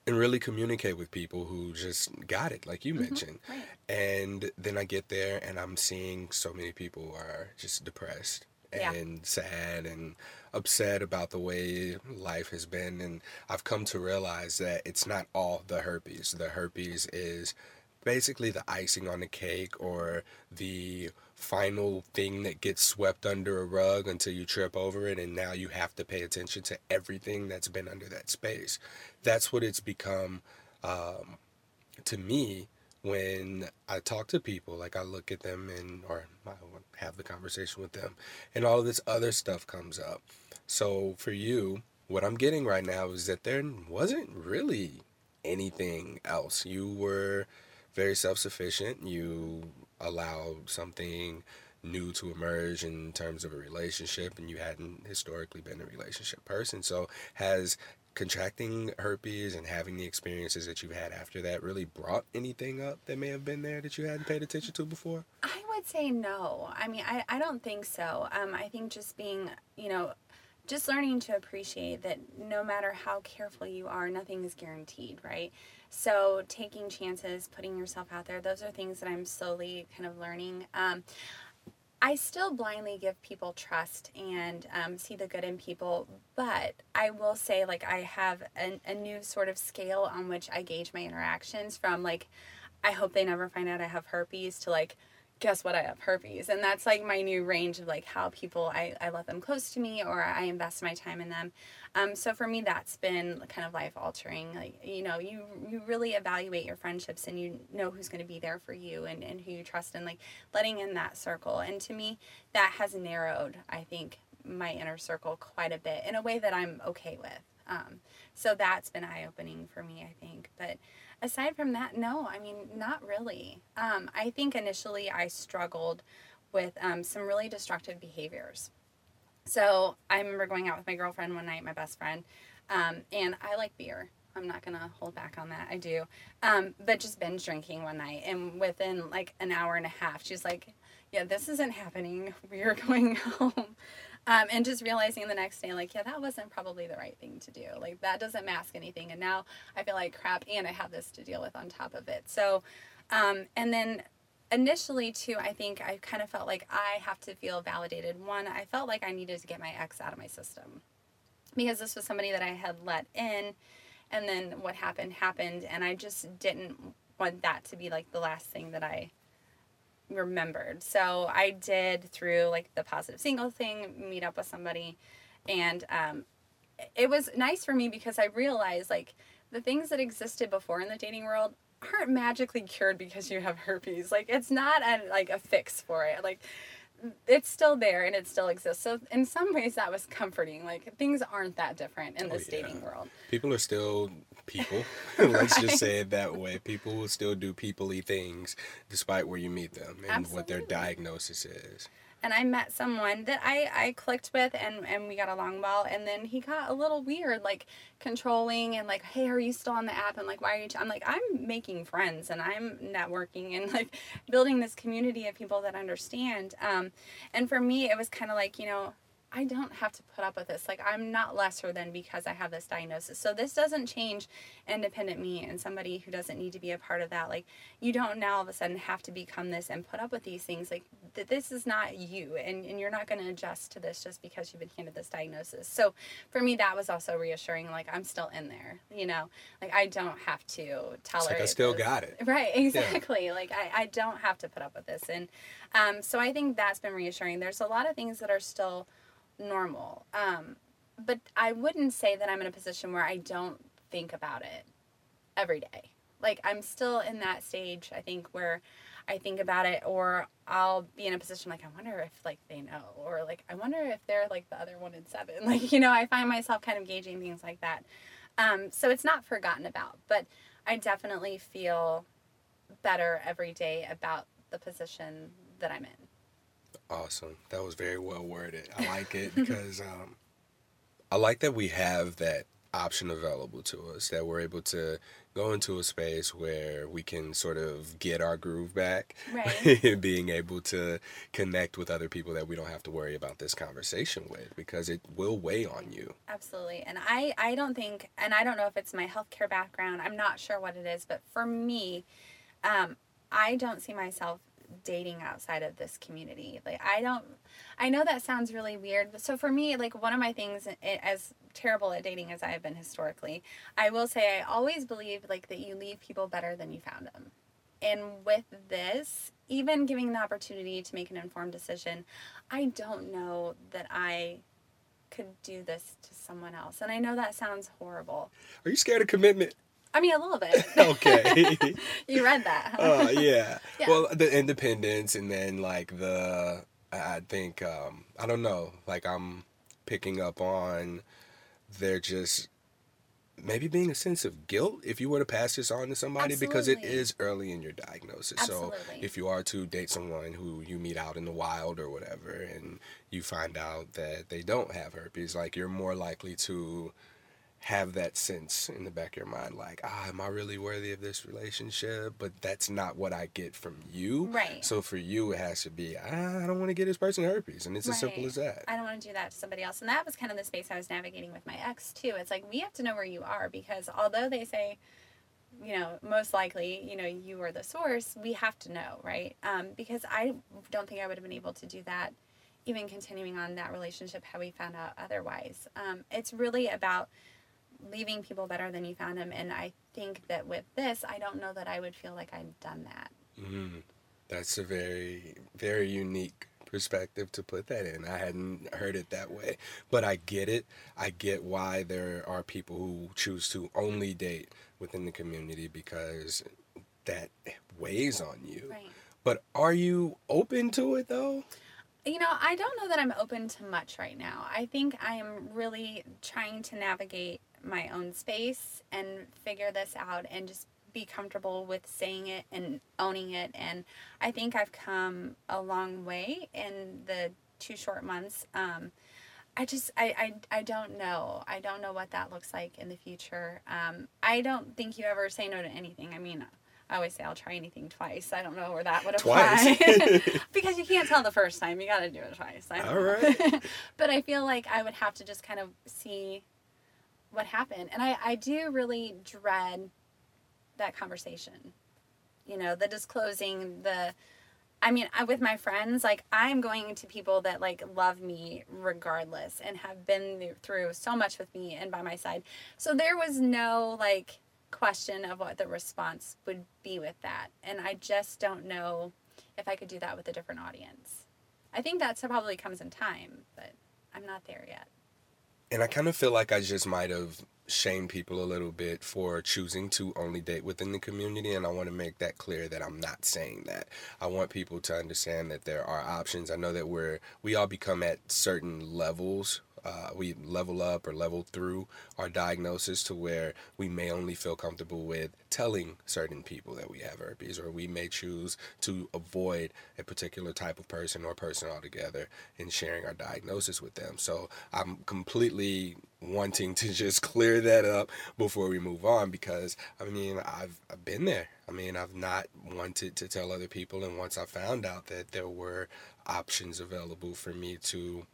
and really communicate with people who just got it, like you mm-hmm, mentioned. Right. And then I get there and I'm seeing so many people are just depressed and yeah. sad and upset about the way life has been. And I've come to realize that it's not all the herpes. The herpes is basically the icing on the cake or the final thing that gets swept under a rug until you trip over it and now you have to pay attention to everything that's been under that space that's what it's become um, to me when I talk to people, like I look at them and or I have the conversation with them, and all this other stuff comes up. So for you, what I'm getting right now is that there wasn't really anything else. You were very self-sufficient. You allowed something new to emerge in terms of a relationship and you hadn't historically been a relationship person so has contracting herpes and having the experiences that you've had after that really brought anything up that may have been there that you hadn't paid attention to before? I would say no. I mean, I, I don't think so. Um, I think just being, you know, just learning to appreciate that no matter how careful you are, nothing is guaranteed, right? So taking chances, putting yourself out there, those are things that I'm slowly kind of learning. Um, I still blindly give people trust and um, see the good in people, but I will say, like, I have a, a new sort of scale on which I gauge my interactions from, like, I hope they never find out I have herpes to, like, guess what? I have herpes. And that's like my new range of like how people i, I let them close to me or i invest my time in them. Um, so for me that's been kind of life altering like you know you you really evaluate your friendships and you know who's going to be there for you and, and who you trust and like letting in that circle. And to me that has narrowed i think my inner circle quite a bit in a way that i'm okay with. Um, so that's been eye-opening for me i think. But aside from that, no, I mean, not really. Um, I think initially I struggled with um, some really destructive behaviors. So I remember going out with my girlfriend one night, my best friend, um, and I like beer. I'm not gonna hold back on that. I do, um, but just binge drinking one night, and within like an hour and a half, she's like, "Yeah, this isn't happening. We're going home." Um, and just realizing the next day, like, yeah, that wasn't probably the right thing to do. Like, that doesn't mask anything. And now I feel like crap, and I have this to deal with on top of it. So, um, and then initially, too, I think I kind of felt like I have to feel validated. One, I felt like I needed to get my ex out of my system because this was somebody that I had let in. And then what happened happened. And I just didn't want that to be like the last thing that I remembered. So I did through like the positive single thing, meet up with somebody, and um, it was nice for me because I realized like the things that existed before in the dating world aren't magically cured because you have herpes. Like it's not a, like a fix for it. Like it's still there and it still exists. So in some ways that was comforting. Like things aren't that different in this oh, yeah. dating world. People are still people. Let's just say it that way. People will still do peoply things despite where you meet them and Absolutely. what their diagnosis is and I met someone that I, I clicked with and, and we got along well. And then he got a little weird, like controlling and like, hey, are you still on the app? And like, why are you? I'm like, I'm making friends and I'm networking and like building this community of people that understand. Um, and for me, it was kind of like, you know, I don't have to put up with this. Like, I'm not lesser than because I have this diagnosis. So, this doesn't change independent me and somebody who doesn't need to be a part of that. Like, you don't now all of a sudden have to become this and put up with these things. Like, th- this is not you, and, and you're not going to adjust to this just because you've been handed this diagnosis. So, for me, that was also reassuring. Like, I'm still in there, you know? Like, I don't have to tolerate like I still this. got it. Right, exactly. Yeah. Like, I, I don't have to put up with this. And um, so, I think that's been reassuring. There's a lot of things that are still normal. Um, but I wouldn't say that I'm in a position where I don't think about it every day. Like I'm still in that stage, I think, where I think about it, or I'll be in a position like I wonder if like they know, or like I wonder if they're like the other one in seven. Like you know, I find myself kind of gauging things like that. Um, so it's not forgotten about, but I definitely feel better every day about the position that I'm in. Awesome. That was very well worded. I like it because um, I like that we have that option available to us, that we're able to go into a space where we can sort of get our groove back, right. being able to connect with other people that we don't have to worry about this conversation with because it will weigh on you. Absolutely. And I, I don't think, and I don't know if it's my healthcare background, I'm not sure what it is, but for me, um, I don't see myself dating outside of this community. Like I don't I know that sounds really weird, so for me like one of my things as terrible at dating as I have been historically, I will say I always believe like that you leave people better than you found them. And with this, even giving the opportunity to make an informed decision, I don't know that I could do this to someone else. And I know that sounds horrible. Are you scared of commitment? I mean, a little bit. okay. you read that. Huh? Uh, yeah. yeah. Well, the independence and then like the, I think, um, I don't know, like I'm picking up on they're just maybe being a sense of guilt if you were to pass this on to somebody Absolutely. because it is early in your diagnosis. Absolutely. So if you are to date someone who you meet out in the wild or whatever and you find out that they don't have herpes, like you're more likely to have that sense in the back of your mind like ah am i really worthy of this relationship? But that's not what i get from you. Right. So for you it has to be ah, i don't want to get this person herpes and it's right. as simple as that. I don't want to do that to somebody else. And that was kind of the space i was navigating with my ex too. It's like we have to know where you are because although they say you know most likely you know you are the source we have to know right? Um, because i don't think i would have been able to do that even continuing on that relationship had we found out otherwise. Um, it's really about leaving people better than you found them. And I think that with this, I don't know that I would feel like I've done that. Mm, that's a very, very unique perspective to put that in. I hadn't heard it that way, but I get it. I get why there are people who choose to only date within the community because that weighs on you. Right. But are you open to it though? You know, I don't know that I'm open to much right now. I think I am really trying to navigate my own space and figure this out and just be comfortable with saying it and owning it. And I think I've come a long way in the two short months. Um, I just I, I I don't know. I don't know what that looks like in the future. Um, I don't think you ever say no to anything. I mean, I always say I'll try anything twice. I don't know where that would apply because you can't tell the first time. You got to do it twice. All right. but I feel like I would have to just kind of see what happened, and I I do really dread that conversation. You know, the disclosing the I mean, I, with my friends, like I'm going to people that like love me regardless and have been through so much with me and by my side. So there was no like question of what the response would be with that. And I just don't know if I could do that with a different audience. I think that probably comes in time, but I'm not there yet. And I kind of feel like I just might have shamed people a little bit for choosing to only date within the community and I want to make that clear that I'm not saying that. I want people to understand that there are options. I know that we're we all become at certain levels uh, we level up or level through our diagnosis to where we may only feel comfortable with telling certain people that we have herpes, or we may choose to avoid a particular type of person or person altogether in sharing our diagnosis with them. So I'm completely wanting to just clear that up before we move on because I mean I've, I've been there. I mean I've not wanted to tell other people and once I found out that there were options available for me to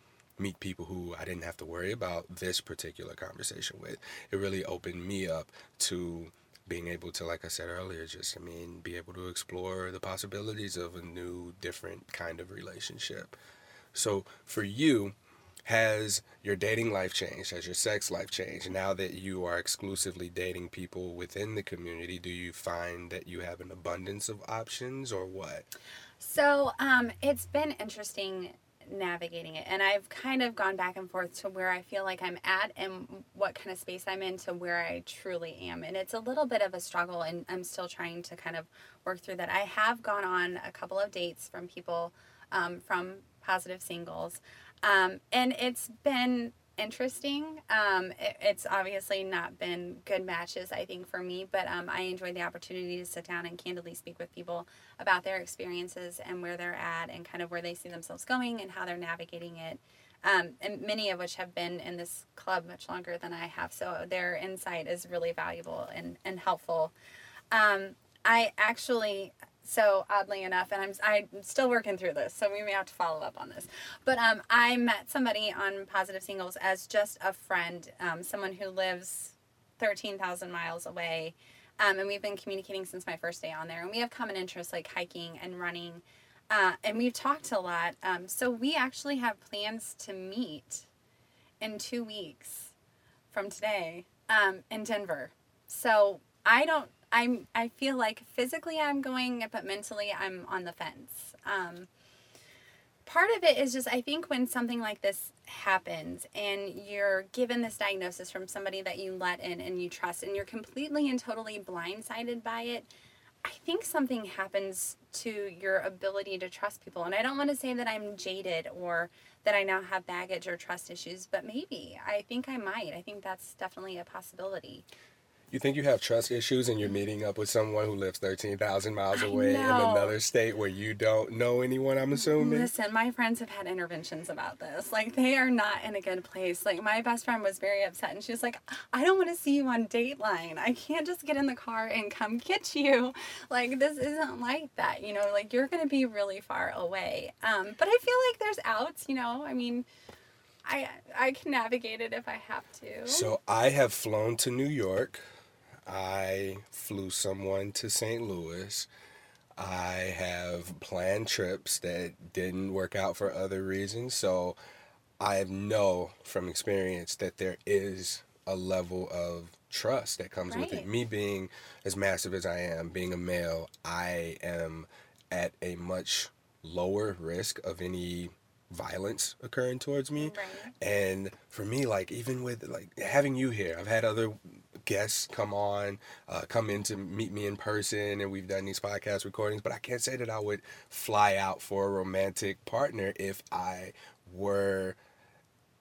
meet people who I didn't have to worry about this particular conversation with. It really opened me up to being able to, like I said earlier, just, I mean, be able to explore the possibilities of a new, different kind of relationship. So for you, has your dating life changed? Has your sex life changed? Now that you are exclusively dating people within the community, do you find that you have an abundance of options or what? So um, it's been interesting navigating it. And I've kind of gone back and forth to where I feel like I'm at and what kind of space I'm in to where I truly am. And it's a little bit of a struggle, and I'm still trying to kind of work through that. I have gone on a couple of dates from people um, from positive singles. Um, and it's been interesting. Um, it, it's obviously not been good matches, I think, for me, but um, I enjoyed the opportunity to sit down and candidly speak with people about their experiences and where they're at and kind of where they see themselves going and how they're navigating it. Um, and many of which have been in this club much longer than I have. So their insight is really valuable and, and helpful. Um, I actually so oddly enough, and I'm I'm still working through this, so we may have to follow up on this. But um, I met somebody on Positive Singles as just a friend, um, someone who lives thirteen thousand miles away, um, and we've been communicating since my first day on there, and we have common interests like hiking and running, uh, and we've talked a lot. Um, so we actually have plans to meet in two weeks from today um, in Denver. So I don't I'm I feel like physically I'm going, but mentally I'm on the fence. Um, part of it is just I think when something like this happens and you're given this diagnosis from somebody that you let in and you trust, and you're completely and totally blindsided by it. I think something happens to your ability to trust people. And I don't want to say that I'm jaded or that I now have baggage or trust issues, but maybe. I think I might. I think that's definitely a possibility. You think you have trust issues and you're meeting up with someone who lives 13,000 miles away in another state where you don't know anyone, I'm assuming? Listen, my friends have had interventions about this. Like, they are not in a good place. Like, my best friend was very upset and she was like, I don't want to see you on Dateline. I can't just get in the car and come get you. Like, this isn't like that. You know, like, you're going to be really far away. Um, but I feel like there's outs, you know? I mean, I I can navigate it if I have to. So I have flown to New York I flew someone to St. Louis. I have planned trips that didn't work out for other reasons. So I know from experience that there is a level of trust that comes right. with it. Me being as massive as I am, being a male, I am at a much lower risk of any violence occurring towards me. Right. And for me, like even with like having you here, I've had other guests come on, uh, come in to meet me in person, and we've done these podcast recordings. But I can't say that I would fly out for a romantic partner if I were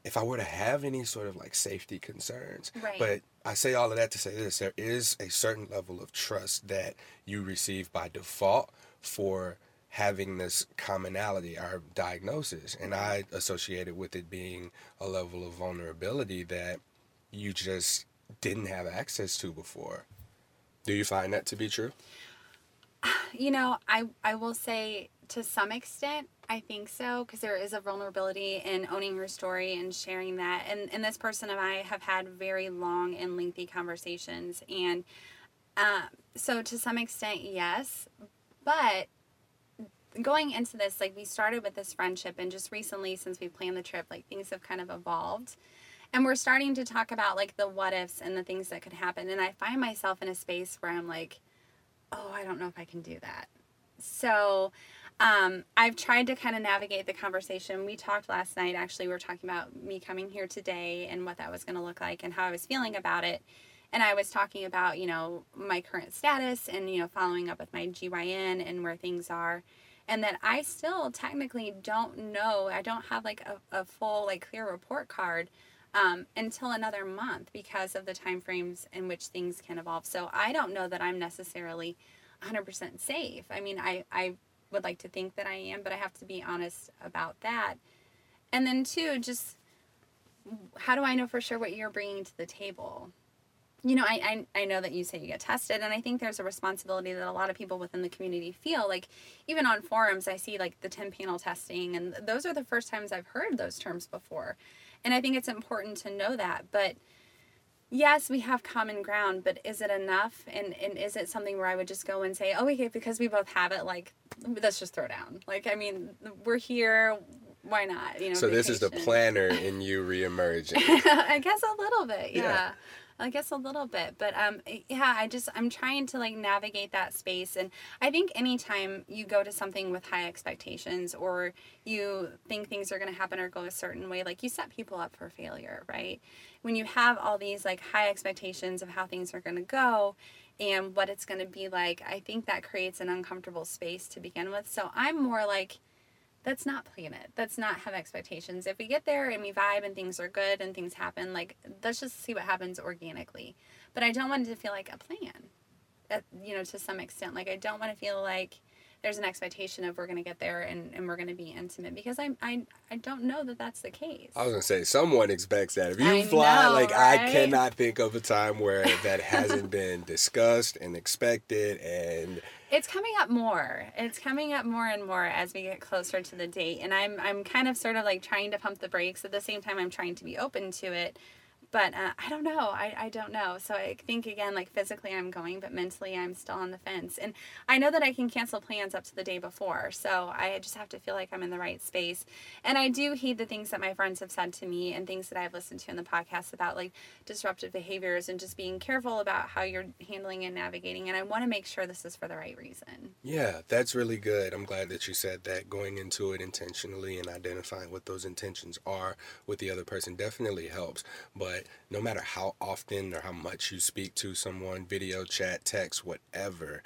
if I were to have any sort of like safety concerns. Right. But I say all of that to say this there is a certain level of trust that you receive by default for having this commonality, our diagnosis. And I associated with it being a level of vulnerability that you just didn't have access to before. Do you find that to be true? You know, I I will say to some extent, I think so because there is a vulnerability in owning her story and sharing that. And and this person and I have had very long and lengthy conversations, and uh, so to some extent, yes, but going into this, like we started with this friendship, and just recently, since we planned the trip, like things have kind of evolved. And we're starting to talk about like the what ifs and the things that could happen. And I find myself in a space where I'm like, oh, I don't know if I can do that. So um, I've tried to kind of navigate the conversation. We talked last night, actually, we were talking about me coming here today and what that was going to look like and how I was feeling about it. And I was talking about, you know, my current status and, you know, following up with my GYN and where things are and that I still technically don't know. I don't have like a, a full like clear report card um, until another month because of the time frames in which things can evolve. So I don't know that I'm necessarily 100% safe. I mean, I, I would like to think that I am, but I have to be honest about that. And then two, just how do I know for sure what you're bringing to the table? you know, I, I, I know that you say you get tested, and I think there's a responsibility that a lot of people within the community feel. Like, even on forums, I see like the 10 panel testing, and those are the first times I've heard those terms before. And I think it's important to know that. But yes, we have common ground, but is it enough? And, and is it something where I would just go and say, oh, okay, because we both have it, like, let's just throw down? Like, I mean, we're here, why not? You know. So vacation. this is the planner in you reemerging. I guess a little bit, yeah. yeah. I guess a little bit, but um, yeah, I just I'm trying to like navigate that space, and I think anytime you go to something with high expectations, or you think things are going to happen or go a certain way, like you set people up for failure, right? When you have all these like high expectations of how things are going to go, and what it's going to be like, I think that creates an uncomfortable space to begin with. So I'm more like let's not plan it. Let's not have expectations. If we get there and we vibe and things are good and things happen, like let's just see what happens organically. But I don't want it to feel like a plan. At, you know, to some extent. Like I don't want to feel like there's an expectation of we're going to get there and, and we're going to be intimate because I, I I don't know that that's the case. I was going to say someone expects that. If you I fly, know, like right? I cannot think of a time where that hasn't been discussed and expected and it's coming up more. It's coming up more and more as we get closer to the date and I'm I'm kind of sort of like trying to pump the brakes at the same time I'm trying to be open to it but uh, I don't know. I, I don't know. So I think again, like physically I'm going, but mentally I'm still on the fence. And I know that I can cancel plans up to the day before. So I just have to feel like I'm in the right space. And I do heed the things that my friends have said to me and things that I've listened to in the podcast about like disruptive behaviors and just being careful about how you're handling and navigating. And I want to make sure this is for the right reason. Yeah, that's really good. I'm glad that you said that going into it intentionally and identifying what those intentions are with the other person definitely helps. But no matter how often or how much you speak to someone, video, chat, text, whatever,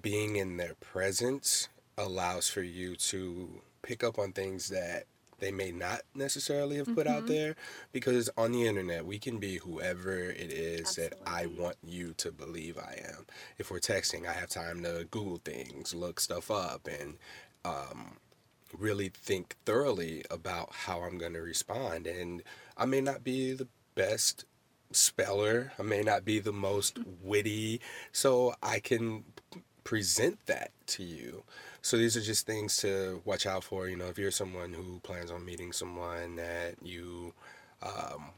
being in their presence allows for you to pick up on things that they may not necessarily have put mm-hmm. out there because on the internet we can be whoever it is Absolutely. that I want you to believe I am. If we're texting, I have time to Google things, look stuff up, and um, really think thoroughly about how I'm going to respond. And I may not be the best speller. I may not be the most witty, so I can present that to you. So these are just things to watch out for. You know, if you're someone who plans on meeting someone that you um,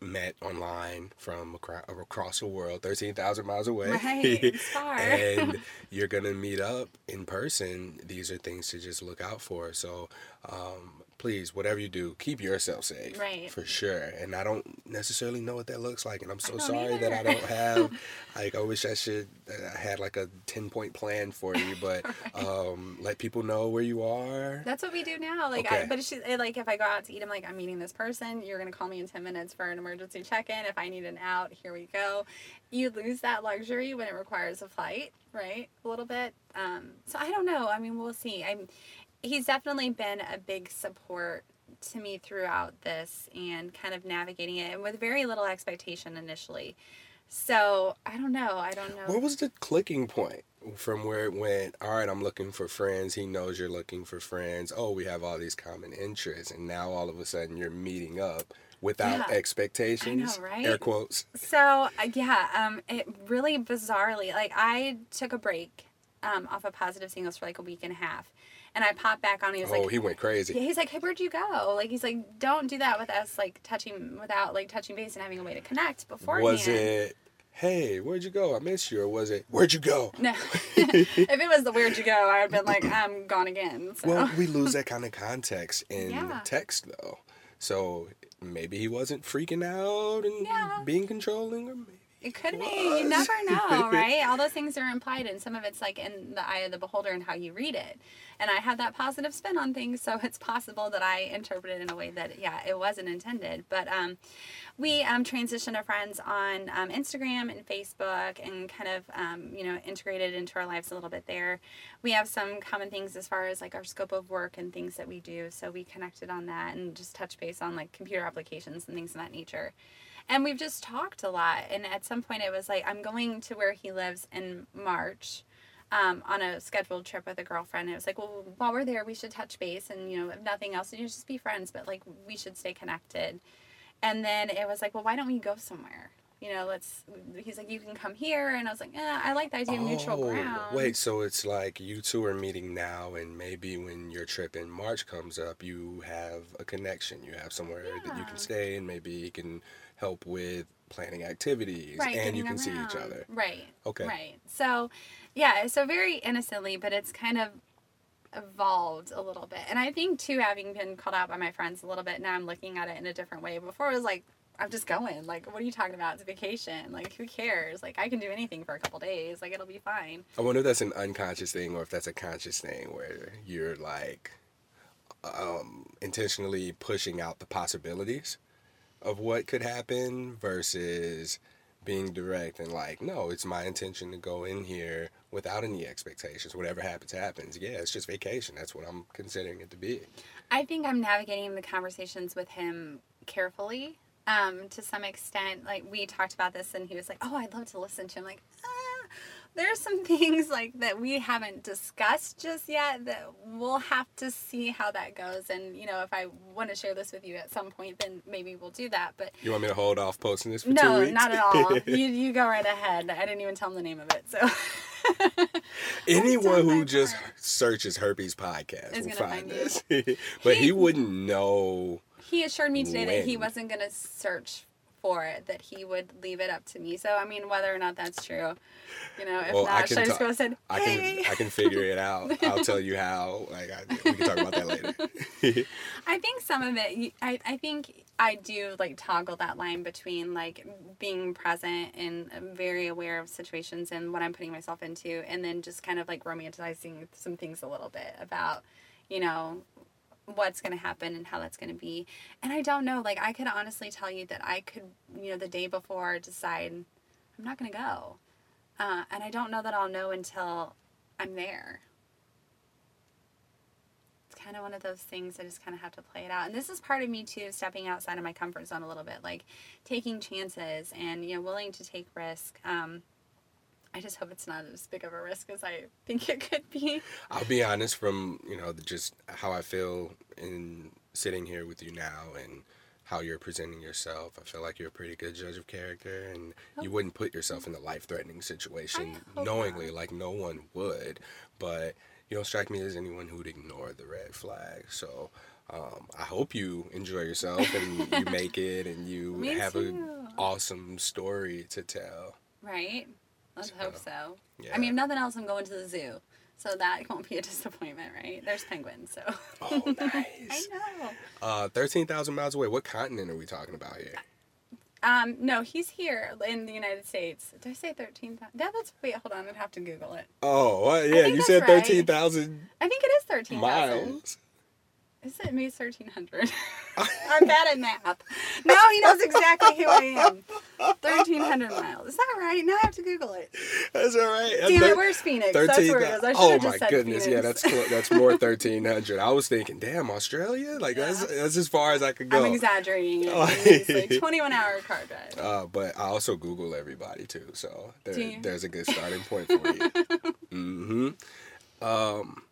met online from across the world, 13,000 miles away. Right, and you're going to meet up in person. These are things to just look out for. So, um, please, whatever you do, keep yourself safe. Right. For sure. And I don't necessarily know what that looks like. And I'm so sorry either. that I don't have, like, I wish I should, I had like a 10 point plan for you, but right. um, let people know where you are. That's what we do now. Like, okay. I, but it's just, like, if I go out to eat, I'm like, I'm meeting this person. You're going to call me in 10 minutes for an emergency check in. If I need an out, here we go. You lose that luxury when it requires a flight, right? A little bit. Um, so I don't know. I mean, we'll see. I'm, he's definitely been a big support to me throughout this and kind of navigating it and with very little expectation initially. So I don't know. I don't know. What was the clicking point from where it went? All right, I'm looking for friends. He knows you're looking for friends. Oh, we have all these common interests, and now all of a sudden you're meeting up without Yeah. expectations. I know, right? Air quotes. So uh, yeah, um, it really bizarrely like I took a break um, off of Positive Singles for like a week and a half, and I popped back on. He was oh, like, "Oh, he went crazy. Yeah, he's like, hey, where'd you go? Like, he's like, don't do that with us, like touching without like touching base and having a way to connect beforehand. Was it? Hey, where'd you go? I missed you. Or was it? Where'd you go? No. if it was the where'd you go, I'd been like, I'm gone again. So. Well, we lose that kind of context in Yeah. text, though. So maybe he wasn't freaking out and Yeah. being controlling, or maybe. It could be. You never know, right? All those things are implied, and some of it's like in the eye of the beholder and how you read it. And I had that positive spin on things, so it's possible that I interpreted it in a way that, yeah, it wasn't intended. But um, we um, transitioned to friends on um, Instagram and Facebook and kind of, um, you know, integrated into our lives a little bit there. We have some common things as far as like our scope of work and things that we do. So we connected on that and just touch base on like computer applications and things of that nature and we've just talked a lot and at some point it was like i'm going to where he lives in march um, on a scheduled trip with a girlfriend. It was like well while we're there we should touch base and you know if nothing else you know, just be friends but like we should stay connected. And then it was like well why don't we go somewhere? You know let's he's like you can come here and i was like yeah i like the idea of neutral ground Oh, wait, so it's like you two are meeting now, and maybe when your trip in March comes up, you have a connection. You have somewhere that you can stay, and maybe you can help with planning activities, right, and you can see each other. Right. Okay. Right. So, yeah, so very innocently, but it's kind of evolved a little bit. And I think too, having been called out by my friends a little bit, now I'm looking at it in a different way. Before it was like, I'm just going. Like, what are you talking about? It's a vacation. Like, who cares? Like, I can do anything for a couple days. Like, it'll be fine. I wonder if that's an unconscious thing or if that's a conscious thing where you're like um, intentionally pushing out the possibilities of what could happen versus being direct and like, no, it's my intention to go in here without any expectations. Whatever happens, happens. Yeah, it's just vacation. That's what I'm considering it to be. I think I'm navigating the conversations with him carefully. Um, to some extent, like we talked about this, and he was like, "Oh, I'd love to listen to." him. like, ah, there's some things like that we haven't discussed just yet that we'll have to see how that goes. And you know, if I want to share this with you at some point, then maybe we'll do that. But You want me to hold off posting this for two no, weeks? not at all. you you go right ahead. I didn't even tell him the name of it, so. Anyone who just part. searches herpes podcast Is will find find this. but he He- wouldn't know. he assured me today that he wasn't going to search for it, that he would leave it up to me. So, I mean, whether or not that's true, you know, if Well, I not, should I just go and said, I hey? can I can figure it out. I'll tell you how. Like I, we can talk about that later. I think some of it, I, I think I do like toggle that line between like being present and um, very aware of situations and what I'm putting myself into, and then just kind of like romanticizing some things a little bit about, you know, what's going to happen and how that's going to be. And I don't know, like, I could honestly tell you that I could, you know, the day before decide I'm not going to go. Uh, and I don't know that I'll know until I'm there. It's kind of one of those things I just kind of have to play it out. And this is part of me too, stepping outside of my comfort zone a little bit, like taking chances and, you know, willing to take risk. Um, I just hope it's not as big of a risk as I think it could be. I'll be honest from you know the, just how I feel in sitting here with you now and how you're presenting yourself. I feel like you're a pretty good judge of character, and you wouldn't put yourself in a life-threatening situation knowingly, not. like no one would. But you don't strike me as anyone who'd ignore the red flag. So. Um, I hope you enjoy yourself and you make it and you Me have an awesome story to tell. Right? Let's hope so. Yeah. I mean, if nothing else, I'm going to the zoo. So that won't be a disappointment, right? There's penguins, so. Oh, nice. I know. uh, 13,000 miles away. What continent are we talking about here? Um, no, he's here in the United States. Did I say 13,000? Yeah, that's, wait, hold on. I'd have to Google it. Oh, well, yeah, you said right. 13,000 I think it is 13,000. miles. Is it maybe 1300? I'm bad at math. Now he knows exactly who I am. 1,300 miles. Is that right? Now I have to Google it. That's all right. Damn Thir- it, where's Phoenix? That's where it is. I oh my goodness, yeah, that's that's more thirteen hundred. I was thinking, damn, Australia, like that's Yeah. that's as far as I could go. I'm exaggerating. Oh. It's like 21 hour car drive. Uh, but I also Google everybody too, so there, there's a good starting point for you. mm-hmm. Um,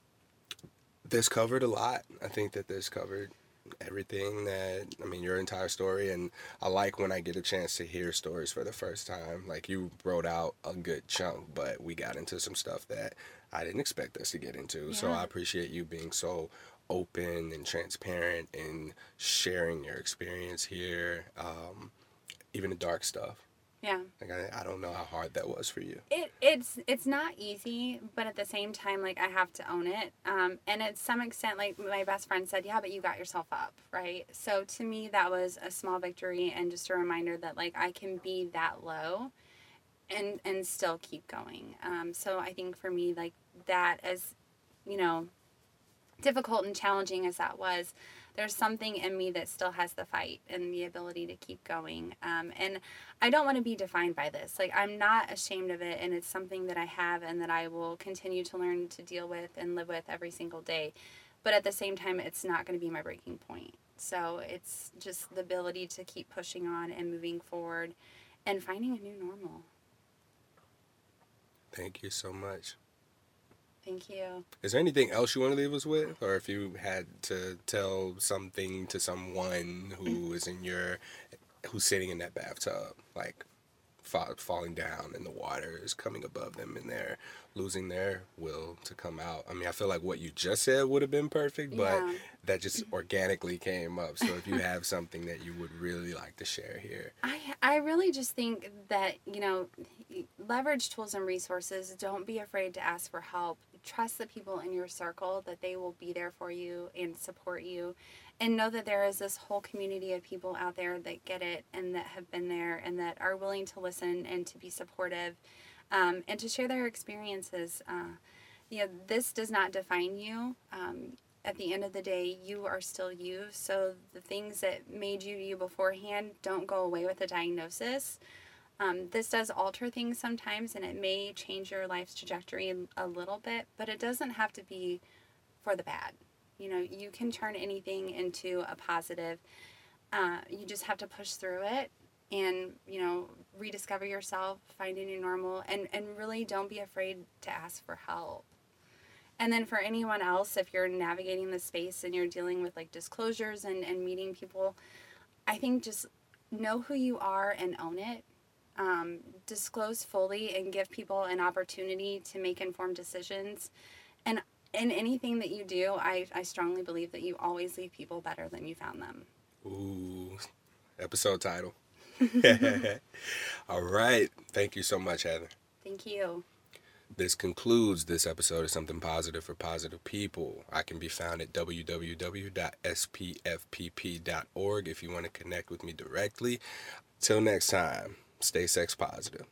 this covered a lot. I think that this covered everything that I mean your entire story, and I like when I get a chance to hear stories for the first time. Like you wrote out a good chunk, but we got into some stuff that I didn't expect us to get into. So I appreciate you being so open and transparent and sharing your experience here. Um, even the dark stuff. Yeah. Like I, I don't know how hard that was for you. It, it's it's not easy, but at the same time, like I have to own it. Um, and at some extent, like my best friend said, yeah, but you got yourself up, right? So to me, that was a small victory and just a reminder that like I can be that low, and and still keep going. Um, so I think for me, like that, as you know, difficult and challenging as that was, there's something in me that still has the fight and the ability to keep going. Um, and I don't want to be defined by this. Like, I'm not ashamed of it, and it's something that I have and that I will continue to learn to deal with and live with every single day. But at the same time, it's not going to be my breaking point. So it's just the ability to keep pushing on and moving forward and finding a new normal. Thank you so much. Thank you. Is there anything else you want to leave us with, or if you had to tell something to someone who mm. is in your, who's sitting in that bathtub, like fa- falling down and the water is coming above them and they're losing their will to come out? I mean, I feel like what you just said would have been perfect, but Yeah. that just organically came up. So if you have something that you would really like to share here, I, I really just think that, you know, leverage tools and resources. Don't be afraid to ask for help. Trust the people in your circle that they will be there for you and support you. And know that there is this whole community of people out there that get it and that have been there and that are willing to listen and to be supportive um, and to share their experiences. Uh, you know, this does not define you. Um, at the end of the day, you are still you. So the things that made you you beforehand don't go away with the diagnosis. Um, this does alter things sometimes, and it may change your life's trajectory a little bit, but it doesn't have to be for the bad. You know, you can turn anything into a positive. Uh, you just have to push through it and, you know, rediscover yourself, find a new normal, and, and really don't be afraid to ask for help. And then for anyone else, if you're navigating the space and you're dealing with like disclosures and, and meeting people, I think just know who you are and own it. Um, disclose fully and give people an opportunity to make informed decisions. And in anything that you do, I, I strongly believe that you always leave people better than you found them. ooh, episode title. All right. Thank you so much, Heather. Thank you. This concludes this episode of Something Positive for Positive People. I can be found at www.spfpp.org if you want to connect with me directly. Till next time, stay sex positive.